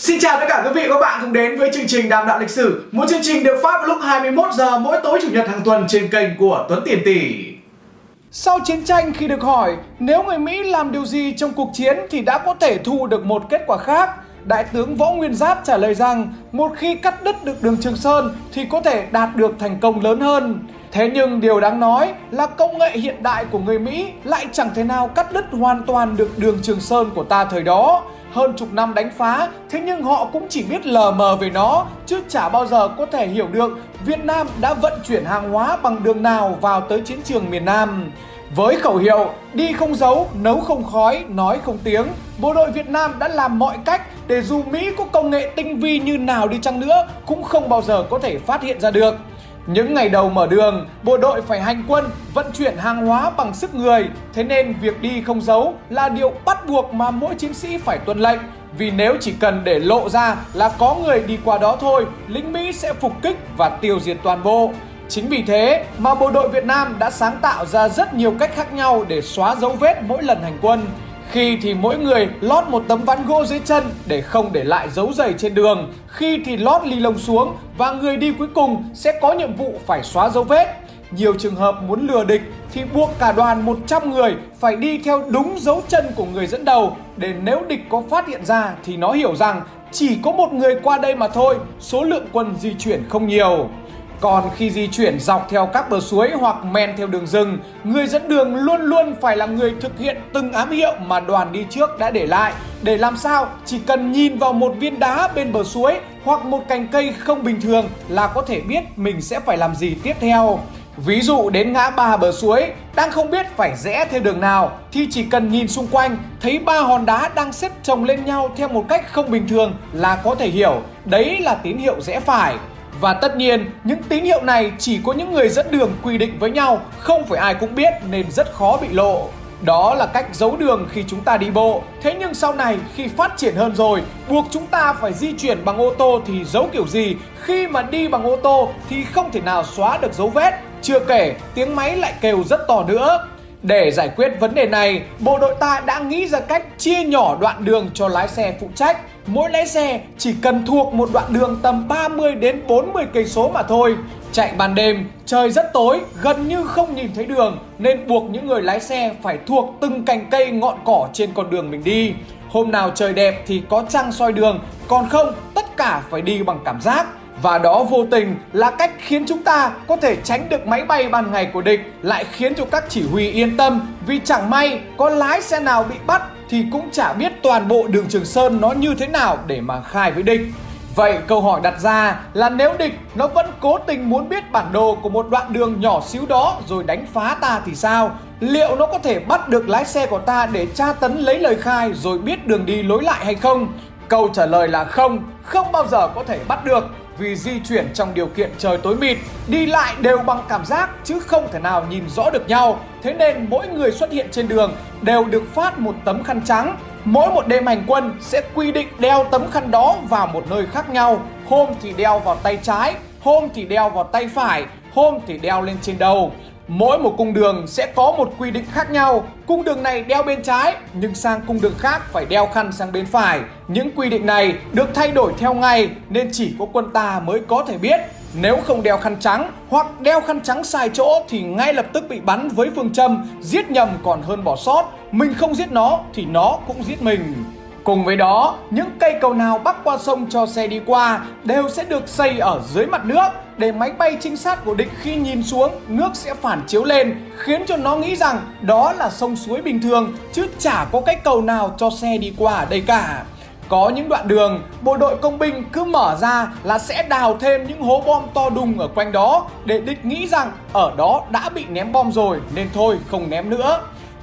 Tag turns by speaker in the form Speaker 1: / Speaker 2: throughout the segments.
Speaker 1: Xin chào tất cả quý vị và các bạn cùng đến với chương trình Đàm đạo lịch sử, một chương trình được phát vào lúc 21 giờ mỗi tối chủ nhật hàng tuần trên kênh của Tuấn Tiền Tỷ. Sau chiến tranh khi được hỏi nếu người Mỹ làm điều gì trong cuộc chiến thì đã có thể thu được một kết quả khác, Đại tướng Võ Nguyên Giáp trả lời rằng một khi cắt đứt được đường Trường Sơn thì có thể đạt được thành công lớn hơn. Thế nhưng điều đáng nói là công nghệ hiện đại của người Mỹ lại chẳng thể nào cắt đứt hoàn toàn được đường Trường Sơn của ta thời đó. Hơn chục năm đánh phá, thế nhưng họ cũng chỉ biết lờ mờ về nó, chứ chả bao giờ có thể hiểu được Việt Nam đã vận chuyển hàng hóa bằng đường nào vào tới chiến trường miền Nam. Với khẩu hiệu đi không giấu, nấu không khói, nói không tiếng, bộ đội Việt Nam đã làm mọi cách để dù Mỹ có công nghệ tinh vi như nào đi chăng nữa cũng không bao giờ có thể phát hiện ra được. Những ngày đầu mở đường, bộ đội phải hành quân, vận chuyển hàng hóa bằng sức người, thế nên việc đi không giấu là điều bắt buộc mà mỗi chiến sĩ phải tuân lệnh. Vì nếu chỉ cần để lộ ra là có người đi qua đó thôi, lính Mỹ sẽ phục kích và tiêu diệt toàn bộ. Chính vì thế mà bộ đội Việt Nam đã sáng tạo ra rất nhiều cách khác nhau để xóa dấu vết mỗi lần hành quân. Khi thì mỗi người lót một tấm ván gỗ dưới chân để không để lại dấu giày trên đường. Khi thì lót ly lông xuống và người đi cuối cùng sẽ có nhiệm vụ phải xóa dấu vết. Nhiều trường hợp muốn lừa địch thì buộc cả đoàn 100 người phải đi theo đúng dấu chân của người dẫn đầu để nếu địch có phát hiện ra thì nó hiểu rằng chỉ có một người qua đây mà thôi, số lượng quân di chuyển không nhiều. Còn khi di chuyển dọc theo các bờ suối hoặc men theo đường rừng, người dẫn đường luôn luôn phải là người thực hiện từng ám hiệu mà đoàn đi trước đã để lại. Để làm sao chỉ cần nhìn vào một viên đá bên bờ suối hoặc một cành cây không bình thường là có thể biết mình sẽ phải làm gì tiếp theo. Ví dụ đến ngã ba bờ suối, đang không biết phải rẽ theo đường nào thì chỉ cần nhìn xung quanh thấy ba hòn đá đang xếp chồng lên nhau theo một cách không bình thường là có thể hiểu đấy là tín hiệu rẽ phải. Và tất nhiên, những tín hiệu này chỉ có những người dẫn đường quy định với nhau, không phải ai cũng biết nên rất khó bị lộ. Đó là cách giấu đường khi chúng ta đi bộ. Thế nhưng sau này khi phát triển hơn rồi, buộc chúng ta phải di chuyển bằng ô tô thì giấu kiểu gì? Khi mà đi bằng ô tô thì không thể nào xóa được dấu vết. Chưa kể, tiếng máy lại kêu rất to nữa. Để giải quyết vấn đề này, bộ đội ta đã nghĩ ra cách chia nhỏ đoạn đường cho lái xe phụ trách. Mỗi lái xe chỉ cần thuộc một đoạn đường tầm 30 đến 40 cây số mà thôi. Chạy ban đêm, trời rất tối, gần như không nhìn thấy đường nên buộc những người lái xe phải thuộc từng cành cây ngọn cỏ trên con đường mình đi. Hôm nào trời đẹp thì có trăng soi đường, còn không tất cả phải đi bằng cảm giác. Và đó vô tình là cách khiến chúng ta có thể tránh được máy bay ban ngày của địch Lại khiến cho các chỉ huy yên tâm Vì chẳng may có lái xe nào bị bắt Thì cũng chả biết toàn bộ đường Trường Sơn nó như thế nào để mà khai với địch Vậy câu hỏi đặt ra là nếu địch nó vẫn cố tình muốn biết bản đồ của một đoạn đường nhỏ xíu đó rồi đánh phá ta thì sao? Liệu nó có thể bắt được lái xe của ta để tra tấn lấy lời khai rồi biết đường đi lối lại hay không? Câu trả lời là không, không bao giờ có thể bắt được vì di chuyển trong điều kiện trời tối mịt, đi lại đều bằng cảm giác chứ không thể nào nhìn rõ được nhau. Thế nên mỗi người xuất hiện trên đường đều được phát một tấm khăn trắng. Mỗi một đêm hành quân sẽ quy định đeo tấm khăn đó vào một nơi khác nhau. Hôm thì đeo vào tay trái, hôm thì đeo vào tay phải, hôm thì đeo lên trên đầu. Mỗi một cung đường sẽ có một quy định khác nhau. Cung đường này đeo bên trái, nhưng sang cung đường khác phải đeo khăn sang bên phải. Những quy định này được thay đổi theo ngày nên chỉ có quân ta mới có thể biết. Nếu không đeo khăn trắng hoặc đeo khăn trắng sai chỗ thì ngay lập tức bị bắn với phương châm giết nhầm còn hơn bỏ sót. Mình không giết nó thì nó cũng giết mình. Cùng với đó, những cây cầu nào bắc qua sông cho xe đi qua đều sẽ được xây ở dưới mặt nước để máy bay trinh sát của địch khi nhìn xuống, nước sẽ phản chiếu lên, khiến cho nó nghĩ rằng đó là sông suối bình thường chứ chả có cái cầu nào cho xe đi qua ở đây cả. Có những đoạn đường, bộ đội công binh cứ mở ra là sẽ đào thêm những hố bom to đùng ở quanh đó để địch nghĩ rằng ở đó đã bị ném bom rồi nên thôi không ném nữa.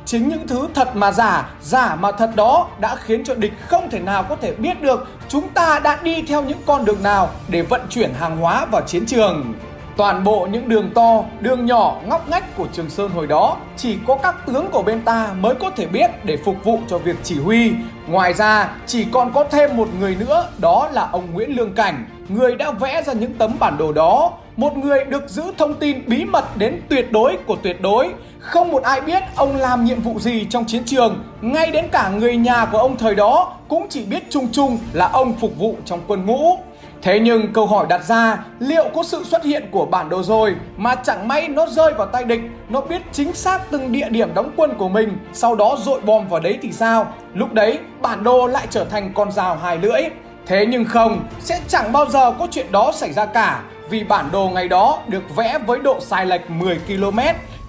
Speaker 1: Chính những thứ thật mà giả, giả mà thật đó đã khiến cho địch không thể nào có thể biết được chúng ta đã đi theo những con đường nào để vận chuyển hàng hóa vào chiến trường. Toàn bộ những đường to, đường nhỏ, ngóc ngách của Trường Sơn hồi đó chỉ có các tướng của bên ta mới có thể biết để phục vụ cho việc chỉ huy. Ngoài ra, chỉ còn có thêm một người nữa, đó là ông Nguyễn Lương Cảnh, người đã vẽ ra những tấm bản đồ đó. Một người được giữ thông tin bí mật đến tuyệt đối của tuyệt đối. không một ai biết ông làm nhiệm vụ gì trong chiến trường, ngay đến cả người nhà của ông thời đó cũng chỉ biết chung chung là ông phục vụ trong quân ngũ. Thế nhưng câu hỏi đặt ra liệu có sự xuất hiện của bản đồ rồi mà chẳng may nó rơi vào tay địch, nó biết chính xác từng địa điểm đóng quân của mình, sau đó dội bom vào đấy thì sao? Lúc đấy bản đồ lại trở thành con dao hai lưỡi. Thế nhưng không, sẽ chẳng bao giờ có chuyện đó xảy ra cả vì bản đồ ngày đó được vẽ với độ sai lệch 10 km.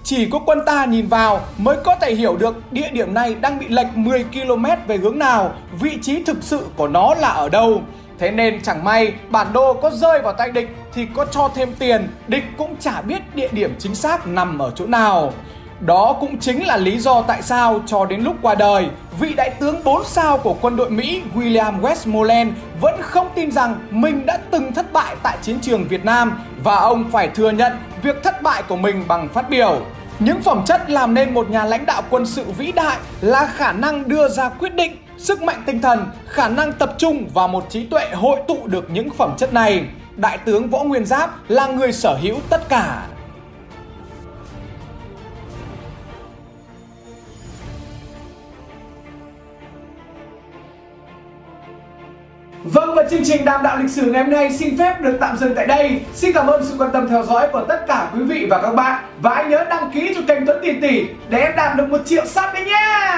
Speaker 1: Chỉ có quân ta nhìn vào mới có thể hiểu được địa điểm này đang bị lệch 10 km về hướng nào, vị trí thực sự của nó là ở đâu. Thế nên chẳng may bản đồ có rơi vào tay địch thì có cho thêm tiền, địch cũng chả biết địa điểm chính xác nằm ở chỗ nào. Đó cũng chính là lý do tại sao cho đến lúc qua đời, vị đại tướng 4 sao của quân đội Mỹ William Westmoreland vẫn không tin rằng mình đã từng thất bại tại chiến trường Việt Nam và ông phải thừa nhận việc thất bại của mình bằng phát biểu. Những phẩm chất làm nên một nhà lãnh đạo quân sự vĩ đại là khả năng đưa ra quyết định, sức mạnh tinh thần, khả năng tập trung và một trí tuệ hội tụ được những phẩm chất này. Đại tướng Võ Nguyên Giáp là người sở hữu tất cả. Vâng và chương trình đàm đạo lịch sử ngày hôm nay xin phép được tạm dừng tại đây. Xin cảm ơn sự quan tâm theo dõi của tất cả quý vị và các bạn. Và hãy nhớ đăng ký cho kênh Tuấn tỷ Tỷ để em đạt được một triệu sub đấy nhé